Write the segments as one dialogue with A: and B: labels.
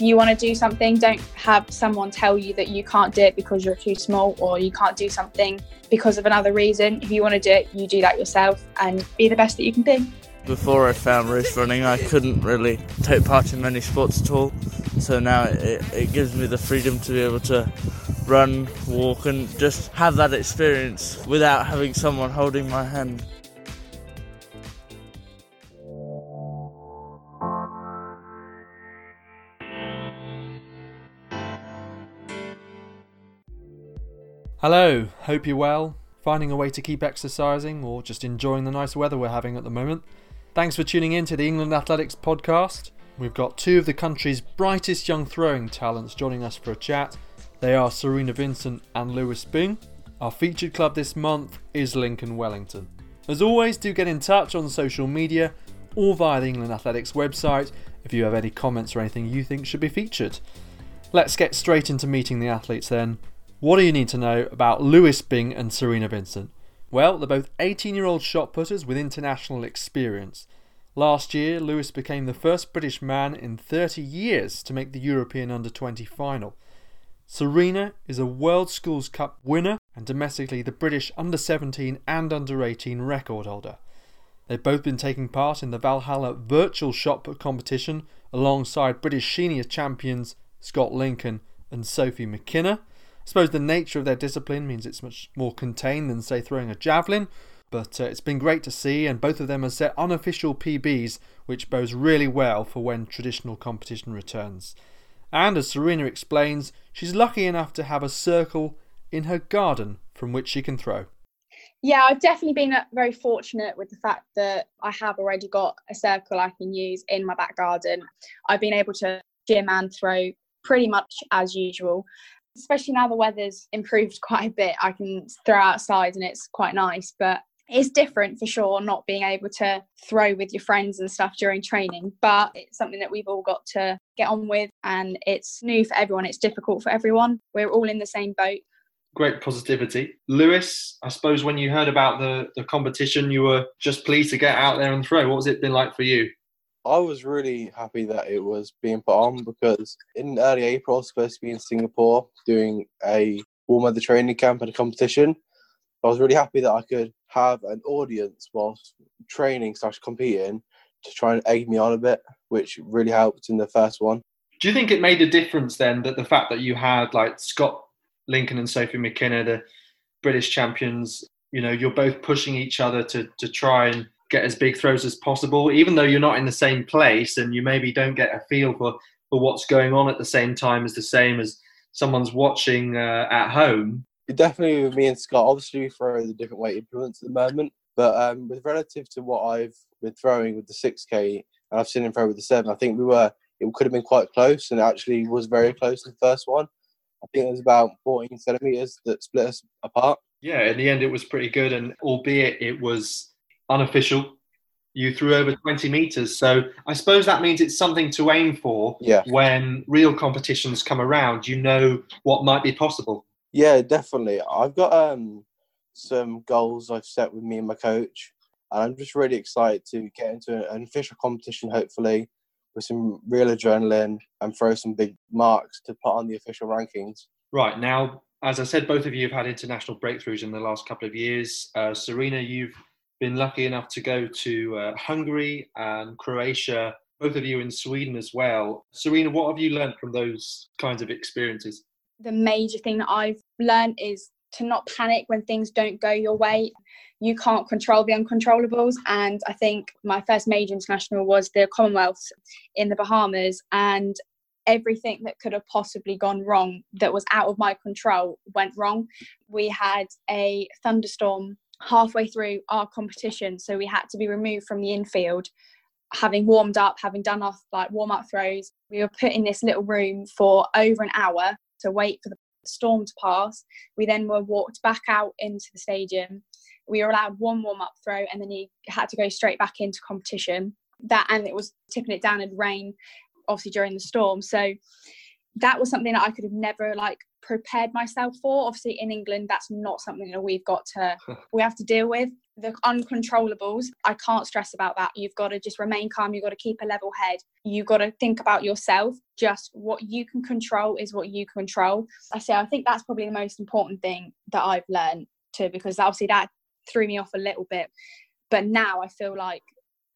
A: if you want to do something, don't have someone tell you that you can't do it because you're too small or you can't do something because of another reason. If you want to do it, you do that yourself and be the best that you can be.
B: Before I found race running, I couldn't really take part in many sports at all. So now it, it gives me the freedom to be able to run, walk, and just have that experience without having someone holding my hand.
C: Hello, hope you're well, finding a way to keep exercising or just enjoying the nice weather we're having at the moment. Thanks for tuning in to the England Athletics podcast. We've got two of the country's brightest young throwing talents joining us for a chat. They are Serena Vincent and Lewis Byng. Our featured club this month is Lincoln Wellington. As always, do get in touch on social media or via the England Athletics website if you have any comments or anything you think should be featured. Let's get straight into meeting the athletes then. What do you need to know about Lewis Byng and Serena Vincent? Well, they're both 18 year old shot putters with international experience. Last year, Lewis became the first British man in 30 years to make the European Under 20 final. Serena is a World Schools Cup winner and domestically the British Under 17 and Under 18 record holder. They've both been taking part in the Valhalla Virtual Shot Put competition alongside British senior champions Scott Lincoln and Sophie McKenna suppose the nature of their discipline means it's much more contained than, say, throwing a javelin. But uh, it's been great to see, and both of them have set unofficial PBs, which bodes really well for when traditional competition returns. And as Serena explains, she's lucky enough to have a circle in her garden from which she can throw.
A: Yeah, I've definitely been uh, very fortunate with the fact that I have already got a circle I can use in my back garden. I've been able to gym and throw pretty much as usual especially now the weather's improved quite a bit. I can throw outside and it's quite nice, but it's different for sure not being able to throw with your friends and stuff during training but it's something that we've all got to get on with and it's new for everyone it's difficult for everyone. We're all in the same boat.
D: Great positivity. Lewis i suppose when you heard about the the competition you were just pleased to get out there and throw. What it been like for you
E: I was really happy that it was being put on because in early April, I was supposed to be in Singapore doing a warm weather training camp and a competition. I was really happy that I could have an audience whilst training slash competing to try and egg me on a bit, which really helped in the first one.
D: Do you think it made a difference then that the fact that you had like Scott Lincoln and Sophie McKenna, the British champions, you know, you're both pushing each other to to try and get as big throws as possible, even though you're not in the same place and you maybe don't get a feel for, for what's going on at the same time as the same as someone's watching uh, at home.
E: Definitely with me and Scott, obviously we throw the different weight implements at the moment, but um, with relative to what I've been throwing with the 6K and I've seen him throw with the 7, I think we were, it could have been quite close and actually was very close in the first one. I think it was about 14 centimetres that split us apart.
D: Yeah, in the end it was pretty good and albeit it was unofficial. You threw over 20 meters. So I suppose that means it's something to aim for
E: yeah.
D: when real competitions come around. You know what might be possible.
E: Yeah, definitely. I've got um, some goals I've set with me and my coach. And I'm just really excited to get into an official competition, hopefully, with some real adrenaline and throw some big marks to put on the official rankings.
D: Right. Now, as I said, both of you have had international breakthroughs in the last couple of years. Uh, Serena, you've been lucky enough to go to uh, Hungary and Croatia, both of you in Sweden as well. Serena, what have you learned from those kinds of experiences?
A: The major thing that I've learned is to not panic when things don't go your way. You can't control the uncontrollables. And I think my first major international was the Commonwealth in the Bahamas. And everything that could have possibly gone wrong that was out of my control went wrong. We had a thunderstorm halfway through our competition, so we had to be removed from the infield. Having warmed up, having done our like warm up throws, we were put in this little room for over an hour to wait for the storm to pass. We then were walked back out into the stadium. We were allowed one warm up throw, and then you had to go straight back into competition. That and it was tipping it down in rain, obviously during the storm. So that was something that I could have never like prepared myself for. Obviously, in England, that's not something that we've got to we have to deal with. the uncontrollables, I can't stress about that. You've got to just remain calm. You've got to keep a level head. You've got to think about yourself. Just what you can control is what you control. I say, I think that's probably the most important thing that I've learned too, because obviously that threw me off a little bit. But now I feel like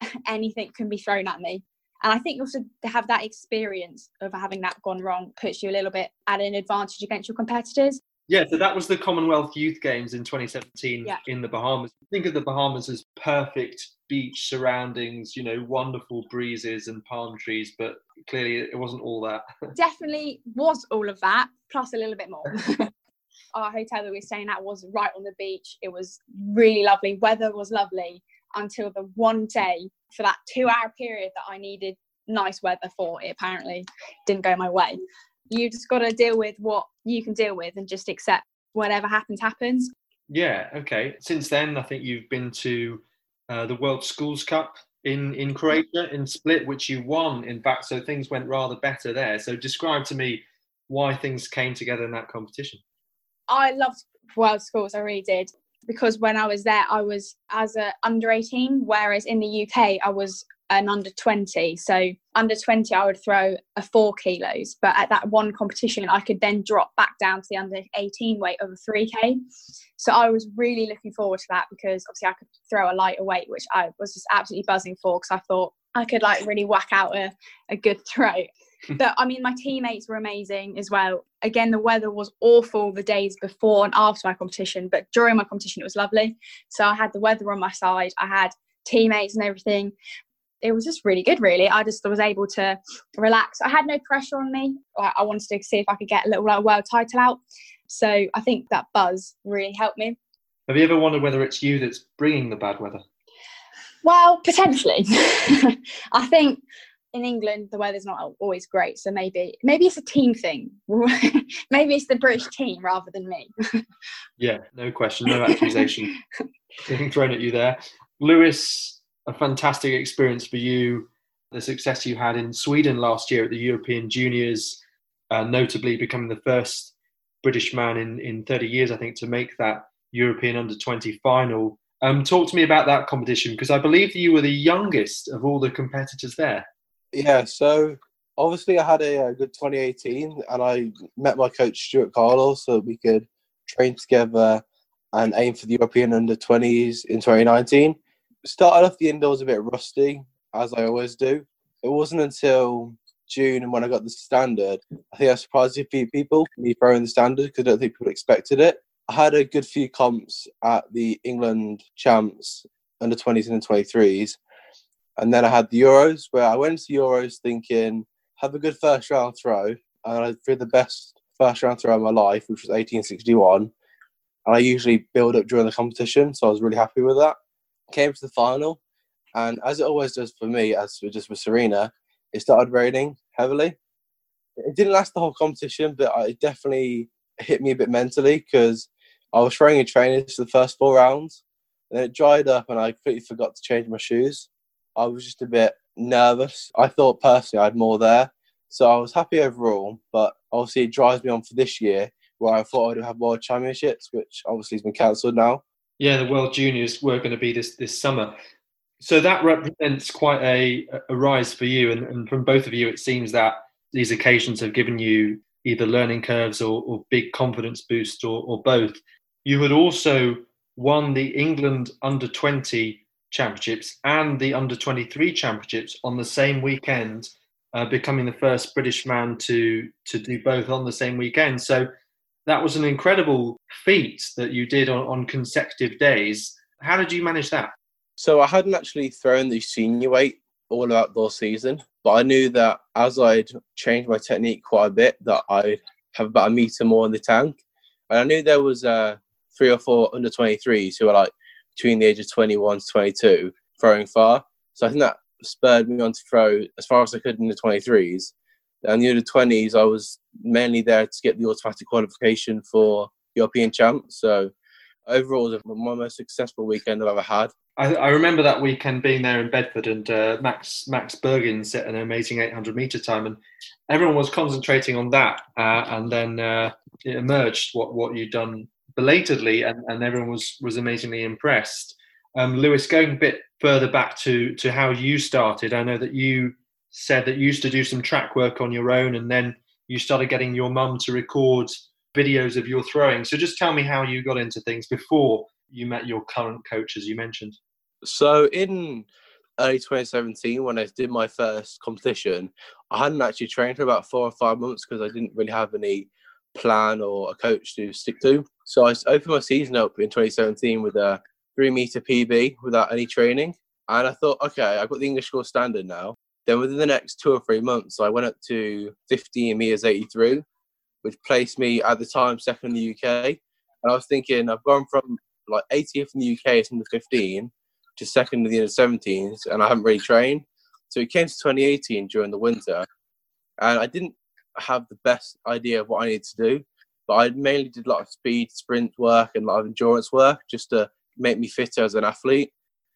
A: anything can be thrown at me. And I think also to have that experience of having that gone wrong puts you a little bit at an advantage against your competitors.
D: Yeah, so that was the Commonwealth Youth Games in 2017
A: Yeah.
D: in the Bahamas. Think of the Bahamas as perfect beach surroundings, you know, wonderful breezes and palm trees, but clearly it wasn't all that.
A: Definitely was all of that, plus a little bit more. Our hotel that we were staying at was right on the beach. It was really lovely. Weather was lovely until the one day for that two hour period that I needed nice weather for. It apparently didn't go my way. You just got to deal with what you can deal with and just accept whatever happens, happens.
D: Yeah, okay. Since then, I think you've been to uh, the World Schools Cup in, in Croatia, in Split, which you won, in fact. So things went rather better there. So describe to me why things came together in that competition.
A: I loved World Schools, I really did. Because when I was there, I was as a under 18, whereas in the UK, I was an under 20. So under 20, I would throw a four kilos. But at that one competition, I could then drop back down to the under 18 weight of a 3K. So I was really looking forward to that because obviously I could throw a lighter weight, which I was just absolutely buzzing for because I thought I could like really whack out a, a good throw. But I mean, my teammates were amazing as well. Again, the weather was awful the days before and after my competition, but during my competition, it was lovely. So I had the weather on my side, I had teammates and everything. It was just really good, really. I just was able to relax. I had no pressure on me. I I wanted to see if I could get a little like, world title out. So I think that buzz really helped me.
D: Have you ever wondered whether it's you that's bringing the bad weather?
A: Well, potentially. I think in England the weather's not always great, so maybe maybe it's a team thing. maybe it's the British team rather than me.
D: Yeah, no question, no accusation being thrown at you there. Lewis, a fantastic experience for you. The success you had in Sweden last year at the European Juniors, uh, notably becoming the first British man in, in 30 years, I think, to make that European under 20 final. Um, talk to me about that competition because I believe you were the youngest of all the competitors there.
E: Yeah, so obviously I had a, uh good 2018 and I met my coach Stuart Carlos so we could train together and aim for the European under 20s in 2019. Started off the indoors a bit rusty, as I always do. It wasn't until June and when I got the standard. I think I surprised a few people, me throwing the standard, because I don't think people expected it. I had a good few comps at the England champs under 20s and 23s. And then I had the Euros, where I went to Euros thinking, have a good first round throw. And I threw the best first round throw of my life, which was 1861. And I usually build up during the competition, so I was really happy with that. Came to the final, and as it always does for me, as just with Serena, it started raining heavily. It didn't last the whole competition, but it definitely hit me a bit mentally because I was throwing in trainers for the first four rounds, and then it dried up, and I completely forgot to change my shoes. I was just a bit nervous. I thought personally I had more there, so I was happy overall. But obviously, it drives me on for this year, where I thought I'd have world championships, which obviously has been cancelled now.
D: Yeah, the World Juniors were going to be this this summer. So that represents quite a, a rise for you, and, and from both of you, it seems that these occasions have given you either learning curves or, or big confidence boost, or, or both. You had also won the England Under 20 Championships and the Under 23 Championships on the same weekend, uh, becoming the first British man to to do both on the same weekend. So that was an incredible feat that you did on, on consecutive days. How did you manage that?
E: So I hadn't actually thrown the senior weight all about the season, but I knew that as I'd changed my technique quite a bit, that I'd have about a meter more in the tank. And I knew there was uh, three or four under 23s who were like between the age of 21 to 22 throwing far. So I think that spurred me on to throw as far as I could in the 23s. And in the under 20s, I was mainly there to get the automatic qualification for European champs. So overall, it was my most successful weekend I've ever had.
D: I, I remember that weekend being there in Bedford, and uh, Max Max Burgin set an amazing 800 meter time, and everyone was concentrating on that. Uh, and then uh, it emerged what what you'd done belatedly, and, and everyone was was amazingly impressed. Um, Lewis, going a bit further back to to how you started, I know that you said that you used to do some track work on your own, and then you started getting your mum to record videos of your throwing. So just tell me how you got into things before you met your current coach, as you mentioned.
E: So in early 2017, when I did my first competition, I hadn't actually trained for about four or five months because I didn't really have any plan or a coach to stick to. So I opened my season up in 2017 with a three meter PB without any training. And I thought, okay, I've got the English Schools standard now. Then within the next two or three months, I went up to 15 meters 83, which placed me at the time second in the UK. And I was thinking, I've gone from like 80th in the UK as the 15 to second in the under 17s, and I haven't really trained. So it came to 2018 during the winter, and I didn't have the best idea of what I need to do, but I mainly did a lot of speed, sprint work, and a lot of endurance work just to make me fitter as an athlete.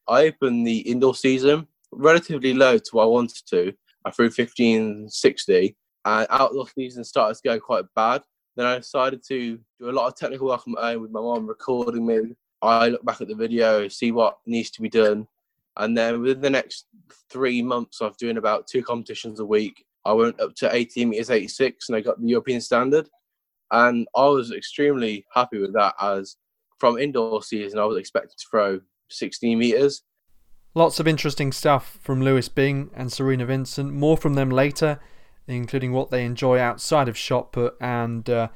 E: I opened the indoor season relatively low to what I wanted to. I threw 1560, and uh, outdoor season started to go quite bad. Then I decided to do a lot of technical work on my own with my mom recording me. I look back at the video, see what needs to be done, and then within the next three months of doing about two competitions a week, I went up to 18 meters 86 and I got the European standard. And I was extremely happy with that as from indoor season, I was expected to throw 16 meters.
C: Lots of interesting stuff from Lewis Byng and Serena Vincent. More from them later, including what they enjoy outside of shot put. And uh,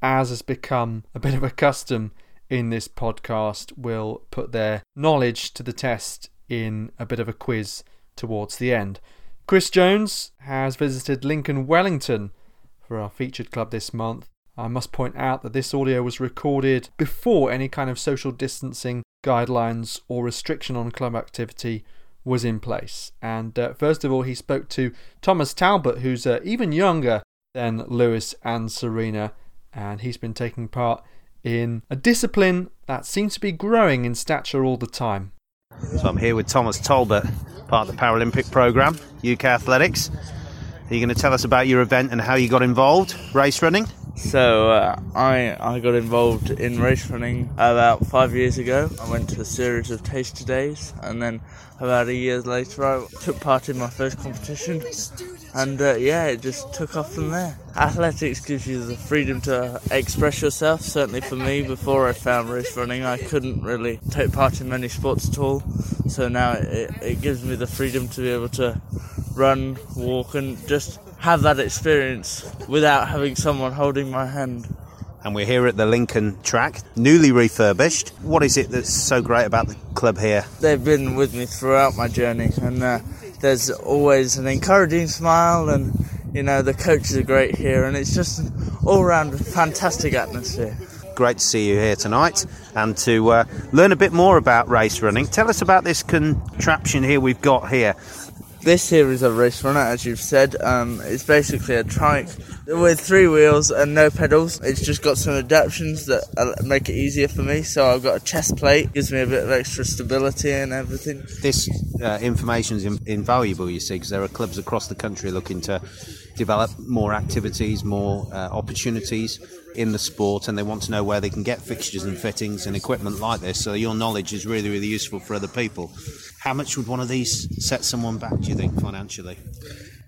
C: as has become a bit of a custom in this podcast, we'll put their knowledge to the test in a bit of a quiz towards the end. Chris Jones has visited Lincoln Wellington for our featured club this month. I must point out that this audio was recorded before any kind of social distancing guidelines or restriction on club activity was in place. And uh, first of all, he spoke to Thomas Talbot, who's uh, even younger than Lewis and Serena, and he's been taking part in a discipline that seems to be growing in stature all the time.
F: So I'm here with Thomas Talbot, part of the Paralympic programme, UK Athletics. Are you going to tell us about your event and how you got involved, race running?
B: So uh, I I got involved in race running about five years ago. I went to a series of taster days, and then about a year later, I took part in my first competition, and uh, yeah, it just took off from there. Athletics gives you the freedom to express yourself. Certainly for me, before I found race running, I couldn't really take part in many sports at all. So now it, it gives me the freedom to be able to run, walk, and just have that experience without having someone holding my hand.
F: And we're here at the Lincoln track, newly refurbished. What is it that's so great about the club here?
B: They've been with me throughout my journey, and uh, there's always an encouraging smile, and you know, the coaches are great here, and it's just all round fantastic atmosphere.
F: Great to see you here tonight and to uh, learn a bit more about race running. Tell us about this contraption here we've got here.
B: This here is a race runner, as you've said. Um, it's basically a trike with three wheels and no pedals. It's just got some adaptations that make it easier for me. So I've got a chest plate, gives me a bit of extra stability and everything.
F: This uh, information is invaluable, you see, because there are clubs across the country looking to develop more activities, more uh, opportunities in the sport, and they want to know where they can get fixtures and fittings and equipment like this. So your knowledge is really, really useful for other people. How much would one of these set someone back, do you think, financially?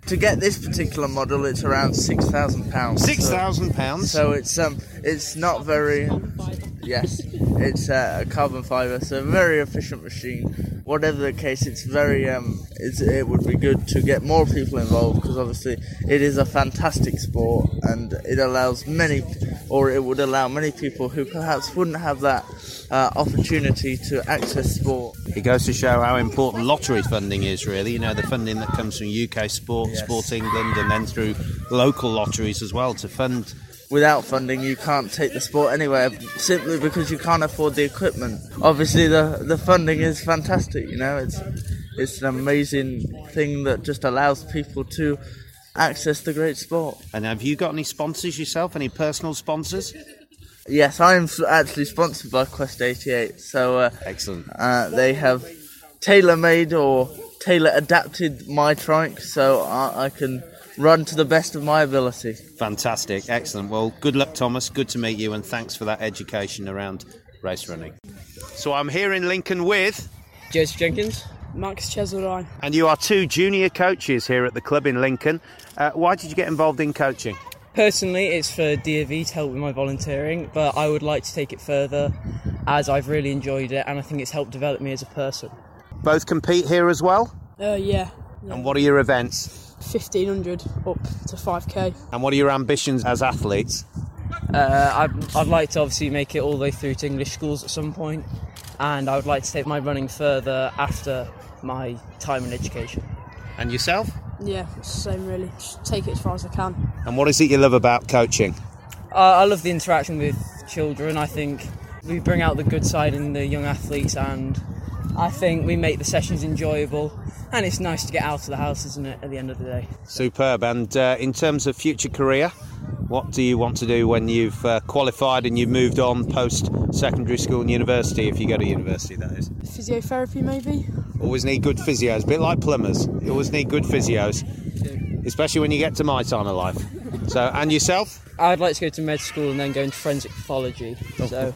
B: To get this particular model, it's around six thousand pounds.
F: Six thousand pounds.
B: So it's um, it's not very. Yes, it's uh, a carbon fibre, so a very efficient machine. Whatever the case, it's very um, it's, it would be good to get more people involved because obviously it is a fantastic sport and it allows many, or it would allow many people who perhaps wouldn't have that uh, opportunity to access sport.
F: It goes to show how important lottery funding is, really. You know, the funding that comes from UK Sport, yes. Sport England, and then through local lotteries as well to fund.
B: Without funding, you can't take the sport anywhere simply because you can't afford the equipment. Obviously, the, the funding is fantastic, you know, it's, it's an amazing thing that just allows people to access the great sport.
F: And have you got any sponsors yourself? Any personal sponsors?
B: Yes, I'm actually sponsored by Quest 88. So uh,
F: excellent.
B: Uh, they have tailor-made or tailor-adapted my trike, so I, I can run to the best of my ability.
F: Fantastic, excellent. Well, good luck, Thomas. Good to meet you, and thanks for that education around race running. So I'm here in Lincoln with
G: Joseph Jenkins.
H: Max Cheseldine.
F: And you are two junior coaches here at the club in Lincoln. Uh, why did you get involved in coaching?
G: Personally, it's for DAV to help with my volunteering, but I would like to take it further as I've really enjoyed it and I think it's helped develop me as a person.
F: Both compete here as well?
H: Uh, yeah. yeah.
F: And what are your events?
H: 1500 up to 5k.
F: And what are your ambitions as athletes?
G: Uh, I'd, I'd like to obviously make it all the way through to English schools at some point, and I would like to take my running further after my time in education.
F: And yourself?
H: Yeah, same really. Just take it as far as I can.
F: And what is it you love about coaching?
G: Uh, I love the interaction with children. I think we bring out the good side in the young athletes, and I think we make the sessions enjoyable. And it's nice to get out of the house, isn't it, at the end of the day?
F: Superb. And uh, in terms of future career, what do you want to do when you've uh, qualified and you've moved on post secondary school and university, if you go to university, that is?
H: Physiotherapy, maybe?
F: Always need good physios, a bit like plumbers. You always need good physios, especially when you get to my time of life. So, and yourself?
G: I'd like to go to med school and then go into forensic pathology. So,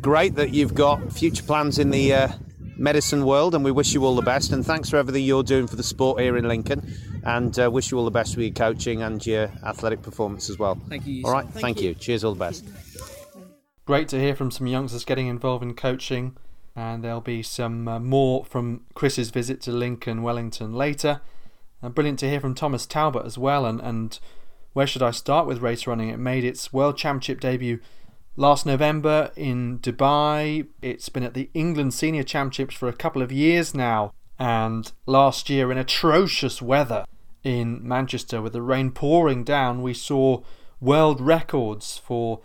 F: great that you've got future plans in the uh, medicine world, and we wish you all the best. And thanks for everything you're doing for the sport here in Lincoln. And uh, wish you all the best with your coaching and your athletic performance as well.
G: Thank you.
F: All right,
G: thank,
F: thank
G: you.
F: you. Cheers, all the best.
D: Great to hear from some youngsters getting involved in coaching, and there'll be some uh, more from Chris's visit to Lincoln, Wellington later. Uh, brilliant to hear from Thomas Talbot as well, and, and where should I start with race running? It made its World Championship debut last November in Dubai. It's been at the England Senior Championships for a couple of years now, and last year in atrocious weather in Manchester with the rain pouring down, we saw world records for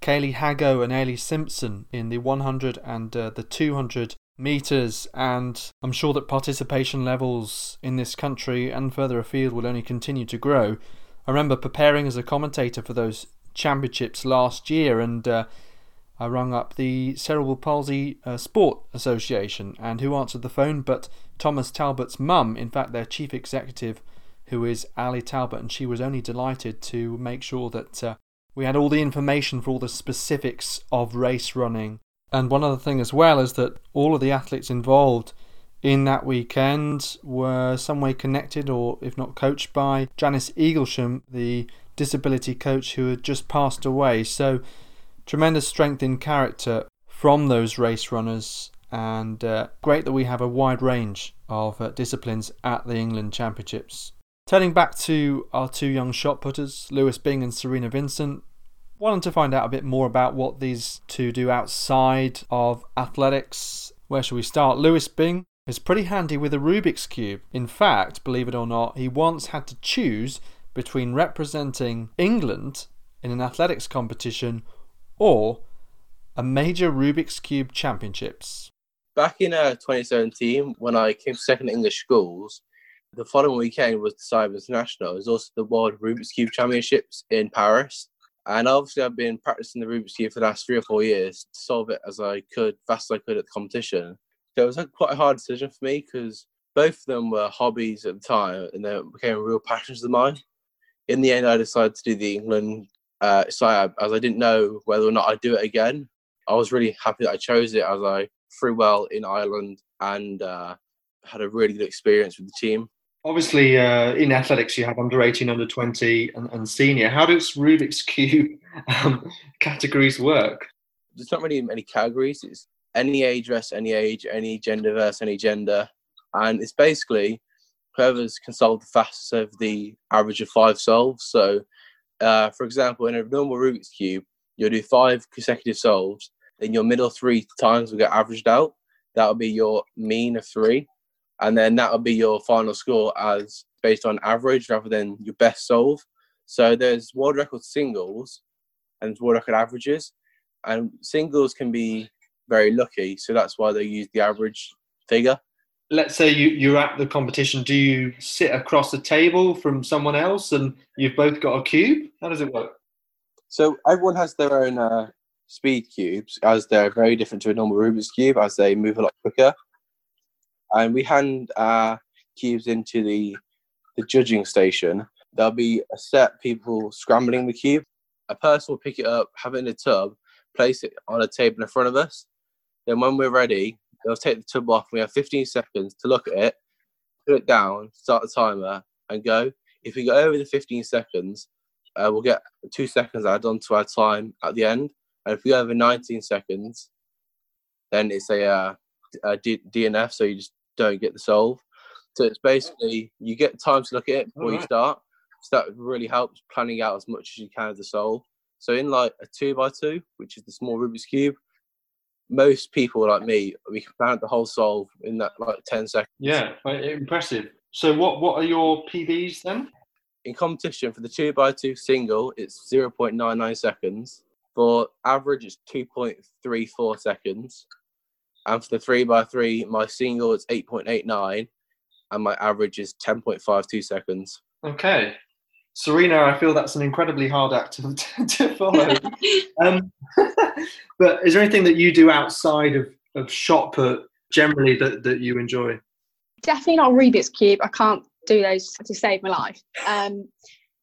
D: Kayleigh Haggo and Ailey Simpson in the 100 and uh, the 200 metres, and I'm sure that participation levels in this country and further afield will only continue to grow. I remember preparing as a commentator for those championships last year, and uh, I rung up the Cerebral Palsy uh, Sport Association, and who answered the phone but Thomas Talbot's mum, in fact, their chief executive, who is Ali Talbot, and she was only delighted to make sure that uh, we had all the information for all the specifics of race running. And one other thing as well is that all of the athletes involved in that weekend were some way connected or if not coached by Janice Eaglesham, the disability coach who had just passed away. So tremendous strength in character from those race runners and uh, great that we have a wide range of uh, disciplines at the England Championships. Turning back to our two young shot putters, Lewis Byng and Serena Vincent, wanted to find out a bit more about what these two do outside of athletics. Where shall we start? Lewis Byng is pretty handy with a Rubik's Cube. In fact, believe it or not, he once had to choose between representing England in an athletics competition or a major Rubik's Cube Championships.
E: Back in uh, 2017, when I came to second English schools, the following weekend was the SIAB International. It was also the World Rubik's Cube Championships in Paris. And obviously, I've been practicing the Rubik's Cube for the last three or four years to solve it as I could, fast as I could at the competition. So it was quite a hard decision for me because both of them were hobbies at the time and they became real passions of mine. In the end, I decided to do the England uh, side as I didn't know whether or not I'd do it again. I was really happy that I chose it as I threw well in Ireland and uh, had a really good experience with the team.
I: Obviously, uh, in athletics, you have under 18, under 20, and, and senior. How does Rubik's Cube um, categories work?
E: There's not really many categories. It's any age versus any age, any gender versus any gender. And it's basically whoever's can solve the fastest over the average of five solves. So, uh, for example, in a normal Rubik's Cube, you'll do five consecutive solves, then your middle three times will get averaged out. That'll be your mean of three and then that'll be your final score as based on average rather than your best solve. So there's world record singles and world record averages, and singles can be very lucky, so that's why they use the average figure.
I: Let's say you, you're at the competition. Do you sit across the table from someone else and you've both got a cube? How does it work?
E: So everyone has their own uh, speed cubes, as they're very different to a normal Rubik's cube, as they move a lot quicker and we hand our cubes into the the judging station. There'll be a set people scrambling the cube. A person will pick it up, have it in a tub, place it on a table in front of us. Then when we're ready, they'll take the tub off. We have 15 seconds to look at it, put it down, start the timer, and go. If we go over the 15 seconds, uh, we'll get two seconds added on to our time at the end. And if we go over 19 seconds, then it's a, uh, a D- DNF, so you just don't get the solve. So it's basically you get time to look at it before you start. So that really helps planning out as much as you can of the solve. So in like a two by two, which is the small Rubik's cube, most people like me, we can plan out the whole solve in that like 10 seconds.
D: Yeah, impressive. So what what are your PBs then?
E: In competition for the two by two single, it's 0.99 seconds. For average, it's 2.34 seconds. And for the three by three, my single is 8.89 and my average is 10.52 seconds.
D: Okay. Serena, I feel that's an incredibly hard act to, to follow. um, but is there anything that you do outside of, of shot put generally that, that you enjoy?
A: Definitely not Rubik's Cube. I can't do those to save my life. Um,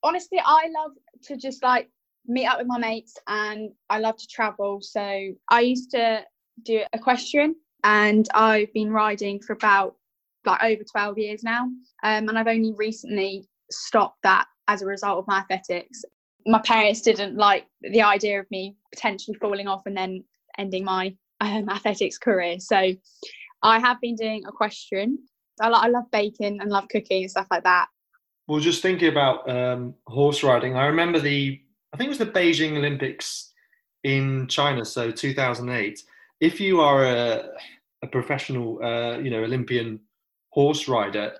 A: honestly, I love to just like meet up with my mates and I love to travel. So I used to do equestrian and I've been riding for about like over 12 years now. Um, and I've only recently stopped that as a result of my athletics. My parents didn't like the idea of me potentially falling off and then ending my um, athletics career. So I have been doing equestrian. I, I love baking and love cooking and stuff like that.
D: Well, just thinking about um, horse riding, I remember the, I think it was the Beijing Olympics in China, so 2008. If you are a, a professional, uh, you know, Olympian horse rider,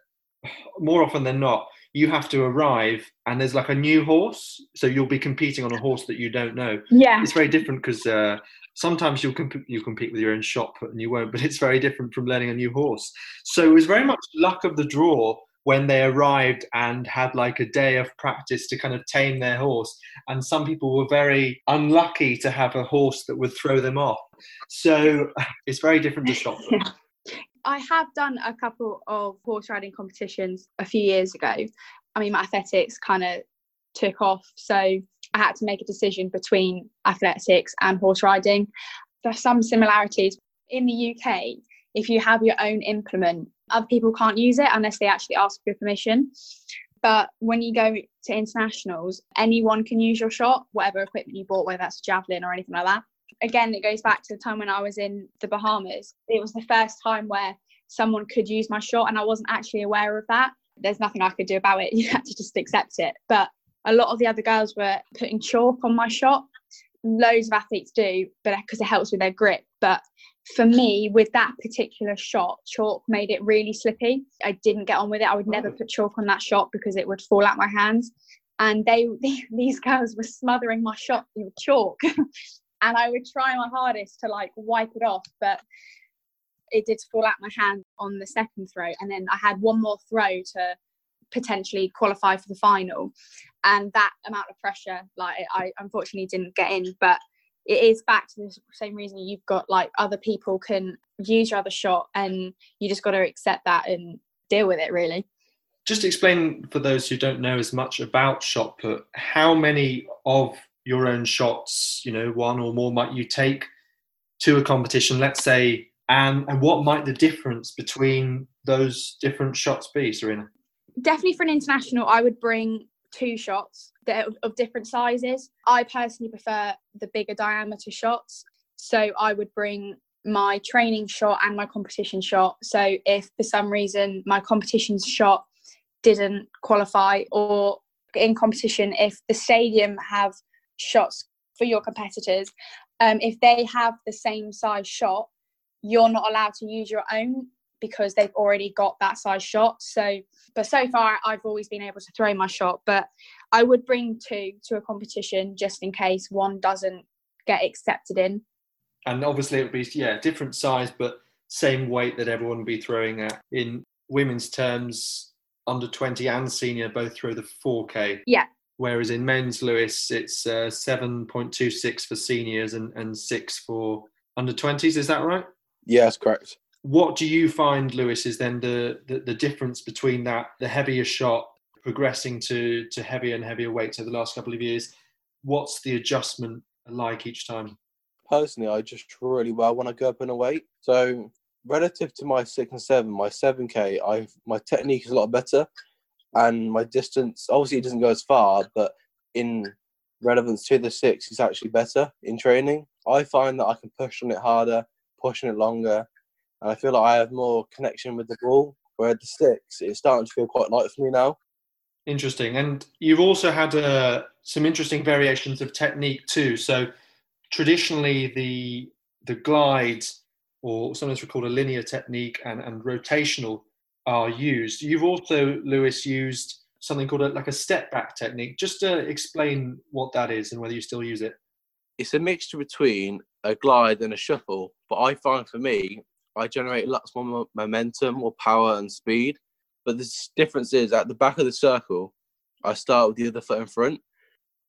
D: more often than not, you have to arrive and there's like a new horse. So you'll be competing on a horse that you don't know.
A: Yeah.
D: It's very different because uh, sometimes you'll comp- you compete with your own shop and you won't, but it's very different from learning a new horse. So it was very much luck of the draw when they arrived and had like a day of practice to kind of tame their horse. And some people were very unlucky to have a horse that would throw them off. So it's very different to shot put.
A: I have done a couple of horse riding competitions a few years ago. I mean, my athletics kind of took off, so I had to make a decision between athletics and horse riding. There's some similarities. In the UK, if you have your own implement, other people can't use it unless they actually ask for permission. But when you go to internationals, anyone can use your shot, whatever equipment you bought, whether that's javelin or anything like that again, it goes back to the time when I was in the Bahamas. It was the first time where someone could use my shot, and I wasn't actually aware of that. There's nothing I could do about it. You had to just accept it. But a lot of the other girls were putting chalk on my shot. Loads of athletes do, but because it helps with their grip. But for me, with that particular shot, chalk made it really slippy. I didn't get on with it. I would never put chalk on that shot because it would fall out my hands. And they, these girls were smothering my shot with chalk. and I would try my hardest to like wipe it off, but it did fall out my hand on the second throw. And then I had one more throw to potentially qualify for the final. And that amount of pressure, like I unfortunately didn't get in, but it is back to the same reason you've got like other people can use your other shot and you just got to accept that and deal with it really.
D: Just explain for those who don't know as much about shot put, how many of your own shots, you know, one or more might you take to a competition, let's say, and, and what might the difference between those different shots be, Serena?
A: Definitely for an international, I would bring two shots that of different sizes. I personally prefer the bigger diameter shots. So I would bring my training shot and my competition shot. So if for some reason my competition shot didn't qualify or in competition, if the stadium have shots for your competitors, um, if they have the same size shot, you're not allowed to use your own because they've already got that size shot. So, but so far I've always been able to throw my shot, but I would bring two to a competition just in case one doesn't get accepted in.
D: And obviously it would be, yeah, different size, but same weight that everyone would be throwing at. In women's terms, under 20 and senior both throw the 4K.
A: Yeah.
D: Whereas in men's Lewis, it's uh, 7.26 for seniors and, and 6 for under 20s. Is that right?
E: Yeah, that's correct.
D: What do you find, Lewis, is then the, the, the difference between that, the heavier shot progressing to, to heavier and heavier weights over the last couple of years? What's the adjustment like each time?
E: Personally, I just really well when I go up in a weight. So relative to my six and seven, my seven k, I my technique is a lot better, and my distance obviously it doesn't go as far, but in relevance to the six, it's actually better in training. I find that I can push on it harder, push on it longer, and I feel like I have more connection with the ball. Where the sticks, it's starting to feel quite light for me now.
D: Interesting. And you've also had uh, some interesting variations of technique too. So traditionally, the the glide, or sometimes we call a linear technique, and, and rotational are used. You've also, Lewis, used something called a, like a step back technique. Just to explain what that is and whether you still use it.
E: It's a mixture between a glide and a shuffle, but I find for me, I generate lots more momentum, more power and speed. But the difference is at the back of the circle, I start with the other foot in front,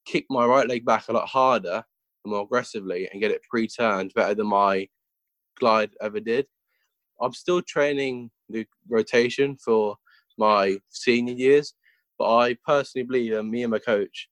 E: kick my right leg back a lot harder and more aggressively, and get it pre-turned better than my glide ever did. I'm still training the rotation for my senior years, but I personally believe, and me and my coach,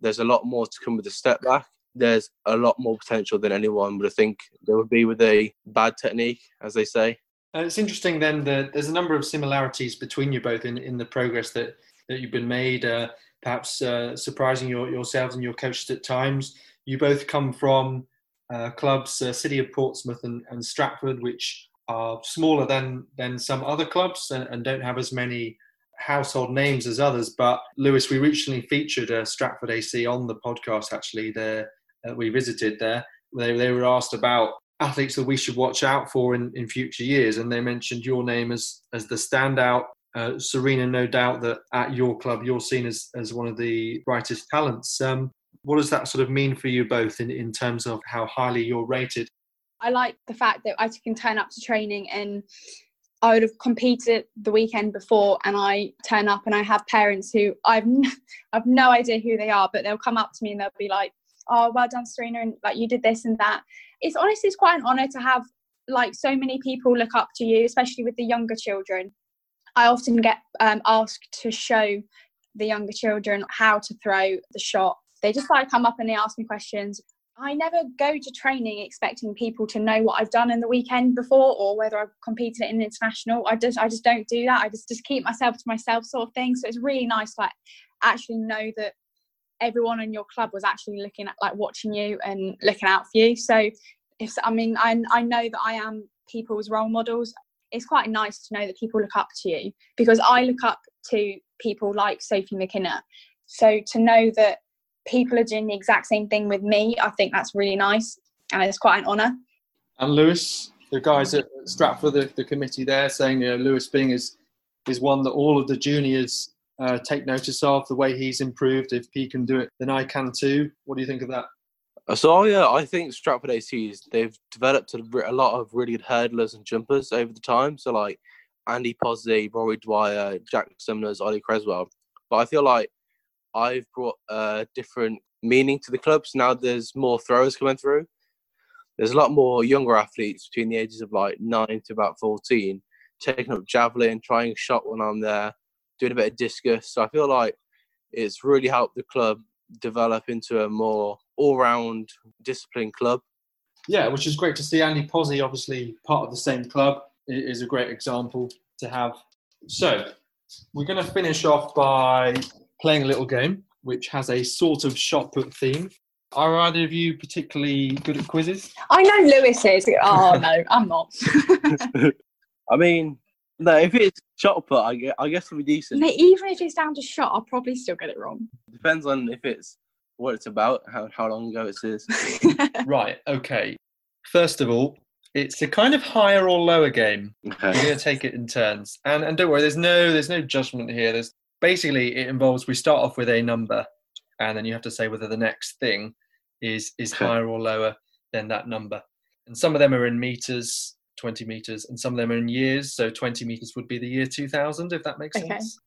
E: there's a lot more to come with the step back. There's a lot more potential than anyone would think there would be with a bad technique, as they say.
D: It's interesting then that there's a number of similarities between you both in, in the progress that, that you've been made, uh, perhaps uh, surprising your, yourselves and your coaches at times. You both come from uh, clubs, uh, City of Portsmouth and, and Stratford, which are smaller than, than some other clubs and, and don't have as many household names as others. But Lewis, we recently featured uh, Stratford AC on the podcast. Actually, there uh, we visited there. They they were asked about athletes that we should watch out for in, in future years, and they mentioned your name as as the standout. Uh, Serena, no doubt that at your club you're seen as as one of the brightest talents. Um, what does that sort of mean for you both in, in terms of how highly you're rated?
A: I like the fact that I can turn up to training and I would have competed the weekend before and I turn up and I have parents who I've n- I've no idea who they are, but they'll come up to me and they'll be like, "Oh, well done, Serena, and like you did this and that." It's honestly it's quite an honour to have like so many people look up to you, especially with the younger children. I often get um, asked to show the younger children how to throw the shot. They just like come up and they ask me questions. I never go to training expecting people to know what I've done in the weekend before or whether I've competed in international. I just I just don't do that. I just just keep myself to myself sort of thing. So it's really nice like actually know that everyone in your club was actually looking at like watching you and looking out for you. So if I mean I I know that I am people's role models. It's quite nice to know that people look up to you because I look up to people like Sophie McKenna. So to know that people are doing the exact same thing with me, I think that's really nice and it's quite an honour.
D: And Lewis, the guys at Stratford, the, the committee there, saying you know, Lewis Byng is is one that all of the juniors uh, take notice of. The way he's improved, if he can do it, then I can too. What do you think of that?
E: So yeah, I think Stratford ACs they've developed a, lot of really good hurdlers and jumpers over the time. So like Andy Pozzi, Rory Dwyer, Jack Sumners, Ollie Creswell. But I feel like I've brought a different meaning to the clubs. Now there's more throwers coming through. There's a lot more younger athletes between the ages of like nine to about 14 taking up javelin, trying shot when I'm there, doing a bit of discus. So I feel like it's really helped the club develop into a more all-round discipline club.
D: Yeah, which is great to see. Andy Pozzi, obviously part of the same club, is a great example to have. So we're going to finish off by playing a little game which has a sort of shot put theme. Are either of you particularly good at quizzes?
A: I know Lewis is. Oh no, I'm not.
E: I mean, no, if it's shot put, I guess, I guess it'll be decent.
A: Mate, even if it's down to shot, I'll probably still get it wrong.
E: Depends on if it's what it's about, how, how long ago it is.
D: right, okay. First of all, it's a kind of higher or lower game.
E: Okay.
D: We're going to take it in turns, and and don't worry, there's no there's no judgment here. There's basically it involves we start off with a number, and then you have to say whether the next thing is is higher or lower than that number. And some of them are in meters, 20 meters, and some of them are in years. So 20 meters would be the year 2000, if that makes
A: Okay.
D: sense.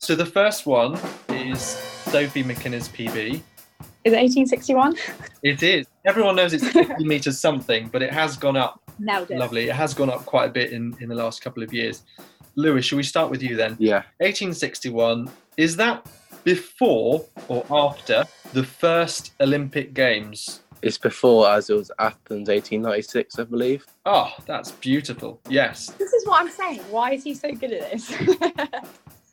D: So the first one is Sophie McKenna PB.
A: Is it 1861?
D: It is. Everyone knows it's 50 meters something, but it has gone up.
A: Nailed it.
D: Lovely. It has gone up quite a bit in, in the last couple of years. Lewis, shall we start with you then?
E: Yeah.
D: 1861, is that before or after the first Olympic Games
E: It's before as it was Athens 1896, I believe.
D: Oh, that's beautiful. Yes.
A: This is what I'm saying. Why is he so good at this?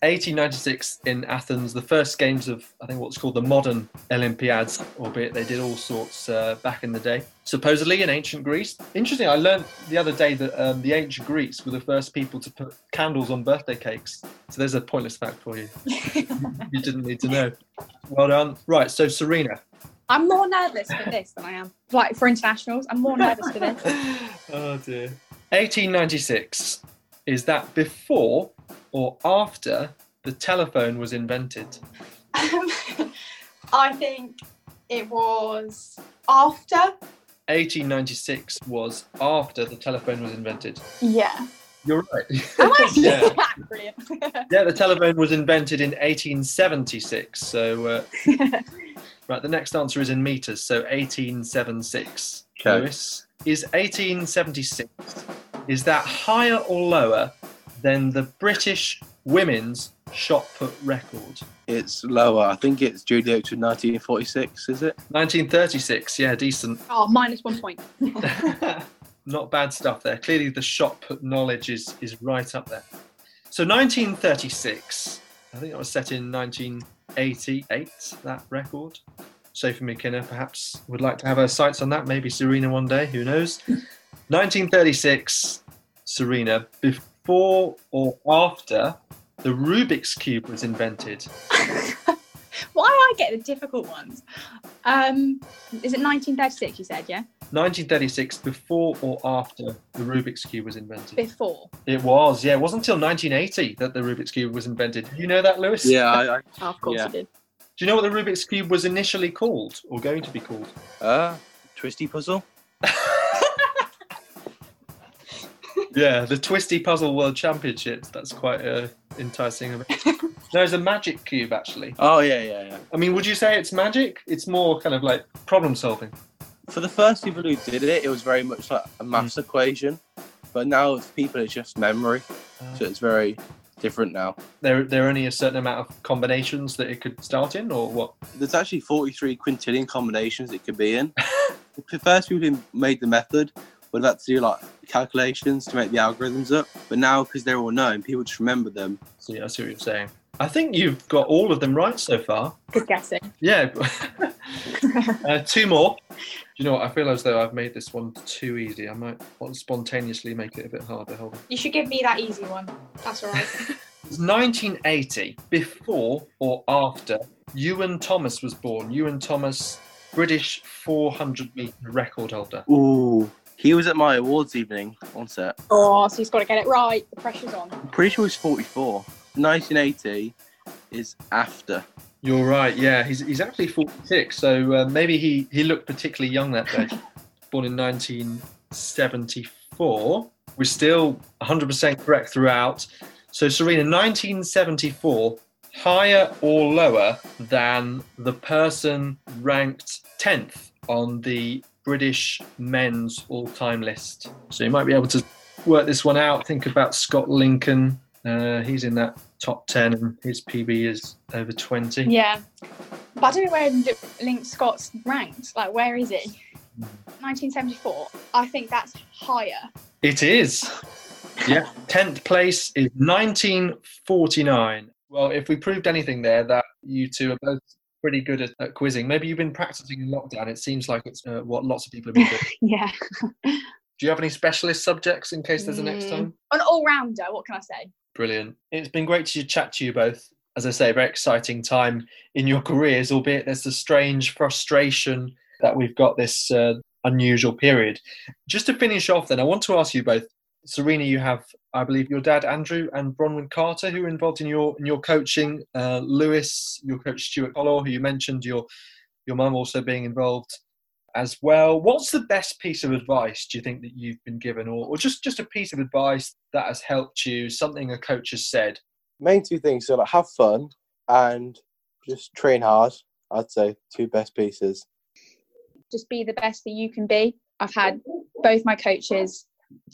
D: 1896 in Athens, the first games of, I think, what's called the modern Olympiads, albeit they did all sorts uh, back in the day. Supposedly in ancient Greece. Interesting, I learned the other day that um, the ancient Greeks were the first people to put candles on birthday cakes. So there's a pointless fact for you. you didn't need to know. Well done. Right, so Serena.
A: I'm more nervous for this than I am like for internationals. I'm more nervous for this.
D: oh dear. 1896. Is that before or after the telephone was invented?
A: Um, I think it was after.
D: 1896 was after the telephone was invented.
A: Yeah.
D: You're right.
A: Am I?
D: yeah.
A: Brilliant.
D: yeah, the telephone was invented in 1876. So, uh, right, the next answer is in meters. So, 1876.
E: Okay.
D: Lewis, is 1876 is that higher or lower than the British women's shot put record?
E: It's lower. I think it's due date to 1946, is it?
D: 1936. Yeah, decent.
A: Oh, minus one point.
D: Not bad stuff there. Clearly, the shot put knowledge is is right up there. So 1936. I think that was set in 1988. That record. Sophie McKenna perhaps would like to have her sights on that. Maybe Serena one day. Who knows? 1936. Serena. Before or after the Rubik's cube was invented?
A: Why do I get the difficult ones? Um, is it 1936? You said, yeah.
D: 1936. Before or after the Rubik's cube was invented?
A: Before.
D: It was, yeah. It wasn't until 1980 that the Rubik's Cube was invented. Do you know that, Lewis?
E: Yeah, I, I
A: Oh, of course
E: Yeah.
A: you did.
D: Do you know what the Rubik's Cube was initially called or going to be called?
E: uh, Twisty Puzzle.
D: Yeah, the Twisty Puzzle World Championships. That's quite uh, enticing. it's a magic cube, actually.
E: Oh, yeah, yeah, yeah.
D: I mean, would you say it's magic? It's more kind of like problem solving.
E: For the first people who did it, it was very much like a maths hmm. equation. But now with people, it's just memory. So it's very different now.
D: There, there are only a certain amount of combinations that it could start in, or what?
E: There's actually 43 quintillion combinations it could be in. the first people who made the method would have had to do like calculations to make the algorithms up. But now, because they're all known, people just remember them.
D: See, I see what you're saying. I think you've got all of them right so far.
A: Good guessing.
D: Yeah. uh, two more. Do you know what? I feel as though I've made this one too easy. I might want to spontaneously make it a bit harder. Hold on.
A: You should give me that easy one. That's all right.
D: It's 1980, before or after Iwan Thomas was born. Iwan Thomas, British 400 metre record holder.
E: Ooh. He was at my awards evening on set.
A: oh, so he's got to get it right. The pressure's on.
E: I'm pretty sure he's 44. 1980 is after.
D: You're right. Yeah, he's he's actually 46. So uh, maybe he he looked particularly young that day. born in 1974. We're still 100% correct throughout. So Serena, 1974, higher or lower than the person ranked 10th on the British men's all-time list. So you might be able to work this one out. Think about Scott Lincoln. Uh, he's in that top 10 and his PB is over 20.
A: Yeah. But I don't know where Link Scott's ranked. Like, where is he? 1974. I think that's higher.
D: It is. Yeah. 10th place is 1949. Well, if we proved anything there, that you two are both pretty good at, at quizzing. Maybe you've been practicing in lockdown. It seems like it's uh, what lots of people have been doing.
A: Yeah.
D: Do you have any specialist subjects in case there's a next
A: Mm.
D: time?
A: An all rounder, what can I say?
D: Brilliant. It's been great to chat to you both. As I say, a very exciting time in your careers, albeit there's the strange frustration that we've got this uh, unusual period. Just to finish off, then, I want to ask you both. Serena, you have, I believe, your dad Andrew and Bronwyn Carter, who are involved in your in your coaching. Uh, Lewis, your coach Stuart Collor, who you mentioned, your your mum also being involved as well. What's the best piece of advice do you think that you've been given, or, or just just a piece of advice that has helped you? Something a coach has said.
E: Main two things so like have fun and just train hard. I'd say two best pieces.
A: Just be the best that you can be. I've had both my coaches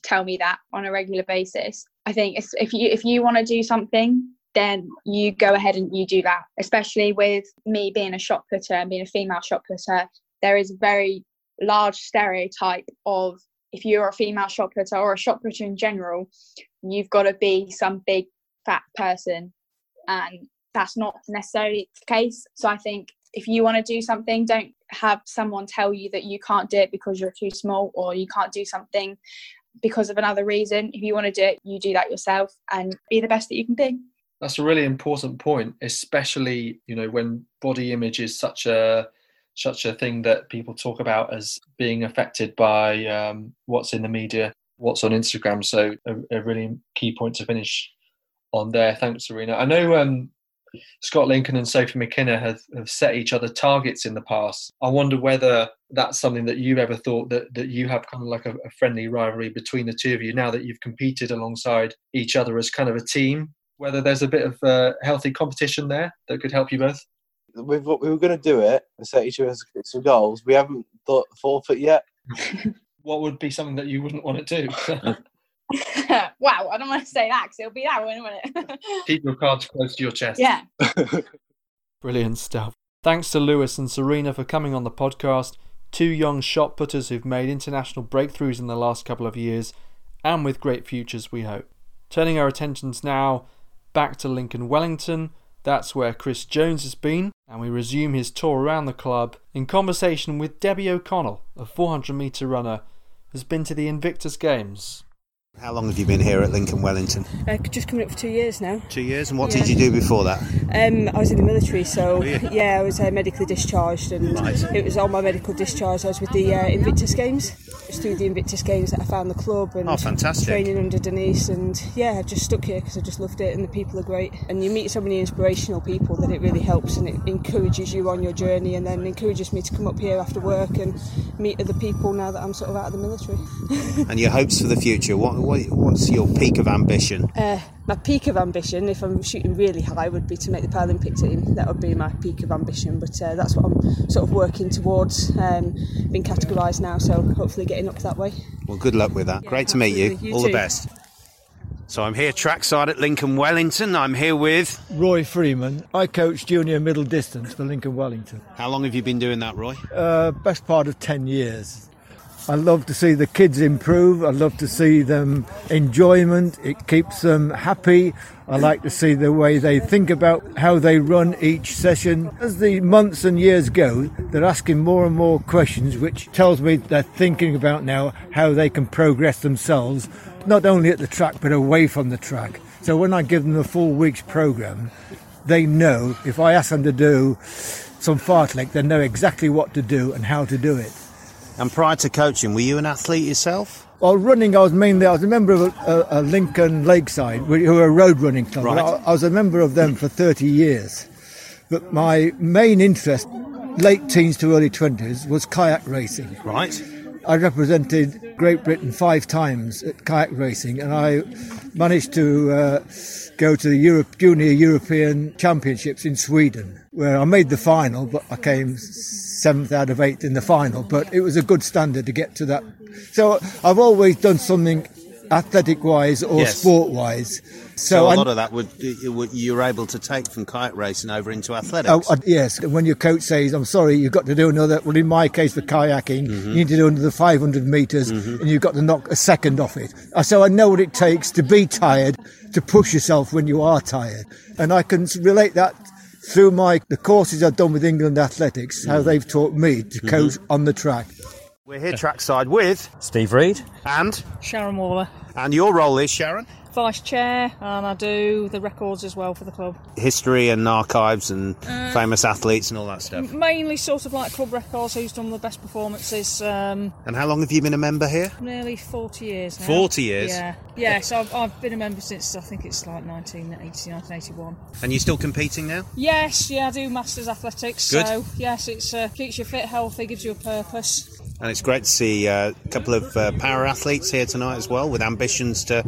A: tell me that on a regular basis. I think if, if you if you want to do something, then you go ahead and you do that. Especially with me being a shot putter and being a female shot putter, there is a very large stereotype of if you're a female shot putter or a shot putter in general, you've got to be some big fat person, and that's not necessarily the case. So I think if you want to do something, don't have someone tell you that you can't do it because you're too small or you can't do something because of another reason. If you want to do it, you do that yourself and be the best that you can be.
D: That's a really important point, especially you know when body image is such a such a thing that people talk about as being affected by um, what's in the media, what's on Instagram. So a, a, really key point to finish on there. Thanks, Serena. I know um, Scott Lincoln and Sophie McKenna have, have set each other targets in the past. I wonder whether that's something that you've ever thought that, that you have kind of like a, a friendly rivalry between the two of you now that you've competed alongside each other as kind of a team. Whether there's a bit of uh, healthy competition there that could help you both
E: we've, we were going to do it and set each other some goals. We haven't thought forfeit yet.
D: what would be something that you wouldn't want to do?
A: wow, I don't want to say that because it'll be that one, won't it?
D: Keep your cards close to your chest.
A: Yeah.
C: Brilliant stuff. Thanks to Lewis and Serena for coming on the podcast. Two young shot putters who've made international breakthroughs in the last couple of years and with great futures, we hope. Turning our attentions now back to Lincoln Wellington that's where Chris Jones has been, and we resume his tour around the club in conversation with Debbie O'Connell, a 400 metre runner, who's been to the Invictus Games.
F: How long have you been here at Lincoln Wellington?
H: Uh, just coming up for two years now.
F: Two years, and what yeah. did you do before that?
H: Um, I was in the military, so yeah, I was uh, medically discharged, and right. it was on my medical discharge. I was with the uh, Invictus Games. It was through the Invictus Games that I found the club and
F: oh, fantastic.
H: training under Denise, and yeah, I've just stuck here because I just loved it, and the people are great. And you meet so many inspirational people that it really helps, and it encourages you on your journey, and then encourages me to come up here after work and meet other people now that I'm sort of out of the military.
F: and your hopes for the future? What what, what's your peak of ambition?
H: Uh, my peak of ambition, if I'm shooting really high, would be to make the Paralympic team. That would be my peak of ambition, but uh, that's what I'm sort of working towards. Um, being categorised now, so hopefully getting up that way.
F: Well, good luck with that. Yeah, Great to meet you. you All too. the best. So I'm here trackside at Lincoln Wellington. I'm here with
J: Roy Freeman. I coach junior middle distance for Lincoln Wellington.
F: How long have you been doing that, Roy?
J: Uh, best part of 10 years. I love to see the kids improve. I love to see them enjoyment. It keeps them happy. I like to see the way they think about how they run each session. As the months and years go, they're asking more and more questions, which tells me they're thinking about now how they can progress themselves, not only at the track but away from the track. So when I give them a full week's program, they know if I ask them to do some fartlek, they know exactly what to do and how to do it.
F: And prior to coaching, were you an athlete yourself?
J: Well, running, I was mainly, I was a member of a, a, a Lincoln Lakeside, who were a road running club. Right. I, I was a member of them for 30 years. But my main interest, late teens to early 20s, was kayak racing.
F: Right.
J: I represented Great Britain five times at kayak racing, and I managed to uh, go to the Europe, Junior European Championships in Sweden, where I made the final, but I came seventh out of eighth in the final, but it was a good standard to get to that. So I've always done something athletic wise or yes. sport wise.
F: So, so a lot of that would you're able to take from kayak racing over into athletics. Oh,
J: uh, yes, when your coach says, "I'm sorry, you've got to do another," well, in my case for kayaking, mm-hmm. you need to do another 500 meters, mm-hmm. and you've got to knock a second off it. Uh, so I know what it takes to be tired, to push yourself when you are tired, and I can relate that through my the courses I've done with England Athletics, how they've taught me to mm-hmm. coach on the track.
F: We're here trackside with
K: Steve Reed
F: and
L: Sharon Waller.
F: And your role is Sharon?
L: vice chair and I do the records as well for the club.
F: History and archives and uh, famous athletes and all that stuff?
L: Mainly sort of like club records, who's done the best performances. Um,
F: and how long have you been a member here?
L: Nearly 40 years now.
F: 40 years?
L: Yeah. Yeah, so I've, I've been a member since I think it's like 1980, 1981.
F: And you're still competing now?
L: Yes, yeah, I do Masters Athletics.
F: Good.
L: So, yes, it uh, keeps you fit, healthy, gives you a purpose.
F: And it's great to see uh, a couple of uh, para athletes here tonight as well, with ambitions to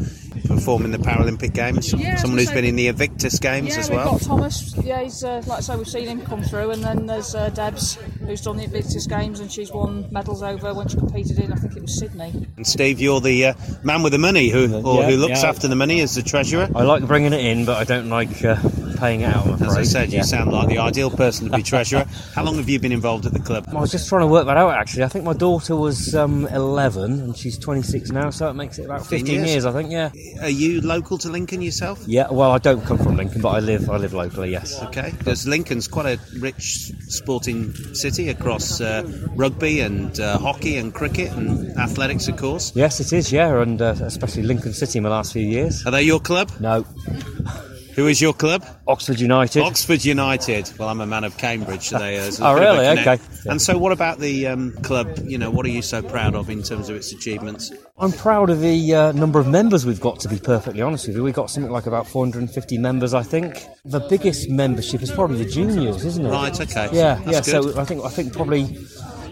F: perform in the Paralympic Games.
L: Yeah,
F: Someone who's been in the Invictus Games
L: yeah,
F: as well.
L: We've got Thomas. Yeah, he's uh, like I say, we've seen him come through, and then there's uh, Debs, who's done the Invictus Games, and she's won medals over when she competed in, I think it was Sydney.
F: And Steve, you're the uh, man with the money, who or yeah, who looks after the money as the treasurer.
K: I like bringing it in, but I don't like uh, paying out. I'm
F: As. I said, you
K: Yeah.
F: sound like the ideal person to be treasurer. How long have you been involved at the club?
K: I was just trying to work that out actually. I think my daughter was um, 11 and she's 26 now, so it makes it about 15
F: years.
K: years, I think. Yeah.
F: Are you local to Lincoln yourself?
K: Yeah. Well, I don't come from Lincoln, but I live I live locally. Yes.
F: Okay, because Lincoln's quite a rich sporting city across uh, rugby and uh, hockey and cricket and athletics, of course.
K: Yes, it is. Yeah, and uh, especially Lincoln City in the last few years.
F: Are they your club?
K: No.
F: Who is your club?
K: Oxford United.
F: Oxford United. Well, I'm a man of Cambridge, so they, uh, there's
K: Oh,
F: bit of a
K: really? Okay. Yeah.
F: And so, what about the um, club? You know, what are you so proud of in terms of its achievements?
K: I'm proud of the uh, number of members we've got. To be perfectly honest with you, we've got something like about 450 members, I think. The biggest membership is probably the juniors, isn't it?
F: Right, okay.
K: Yeah,
F: That's
K: yeah.
F: good.
K: So I think I think probably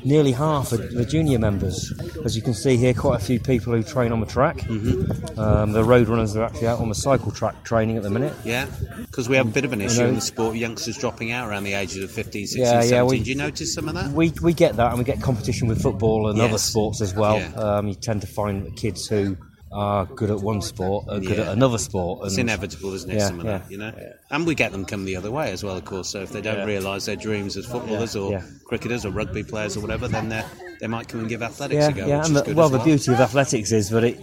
K: nearly half are the junior members. As you can see here, quite a few people who train on the track. Mm-hmm. Um, the road runners are actually out on the cycle track training at the minute.
F: Yeah, because we have a bit of an issue in the sport, youngsters dropping out around the ages of 15, 16,
K: Yeah, yeah,
F: 17.
K: we-
F: Do you notice some of that?
K: We, we get that, and we get competition with football and other sports as well.
F: Yeah.
K: Um, you tend to find kids who are good at one sport are good
F: Yeah.
K: at another sport. And It's
F: inevitable, isn't it?
K: Yeah,
F: some of
K: yeah.
F: that, you know. And we get them come the other way as well, of course. So if they don't realise their dreams as footballers or cricketers or rugby players or whatever, then they they might come and give athletics a go,
K: yeah. And the, well,
F: as
K: the beauty of athletics is that it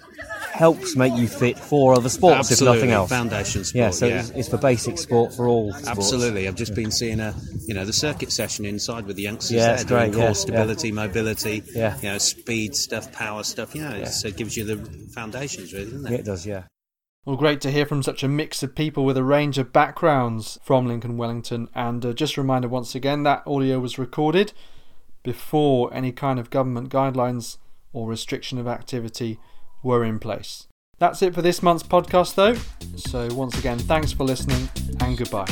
K: helps make you fit for other sports,
F: Absolutely,
K: if nothing else.
F: foundation sport,
K: Yeah, so
F: yeah.
K: It's, it's for basic sport for all sports.
F: Absolutely, I've just been seeing a you know the circuit session inside with the youngsters
K: Yeah,
F: there
K: it's
F: doing
K: great,
F: core
K: yeah,
F: stability, mobility,
K: Yeah.
F: you know speed stuff, power stuff. You know, it's- it gives you the foundations, really, doesn't it?
K: Yeah, it does, yeah.
C: Well, great to hear from such a mix of people with a range of backgrounds from Lincoln Wellington. And uh, just a reminder once again that audio was recorded before any kind of government guidelines or restriction of activity were in place. That's it for this month's podcast, though. So, once again, thanks for listening and goodbye.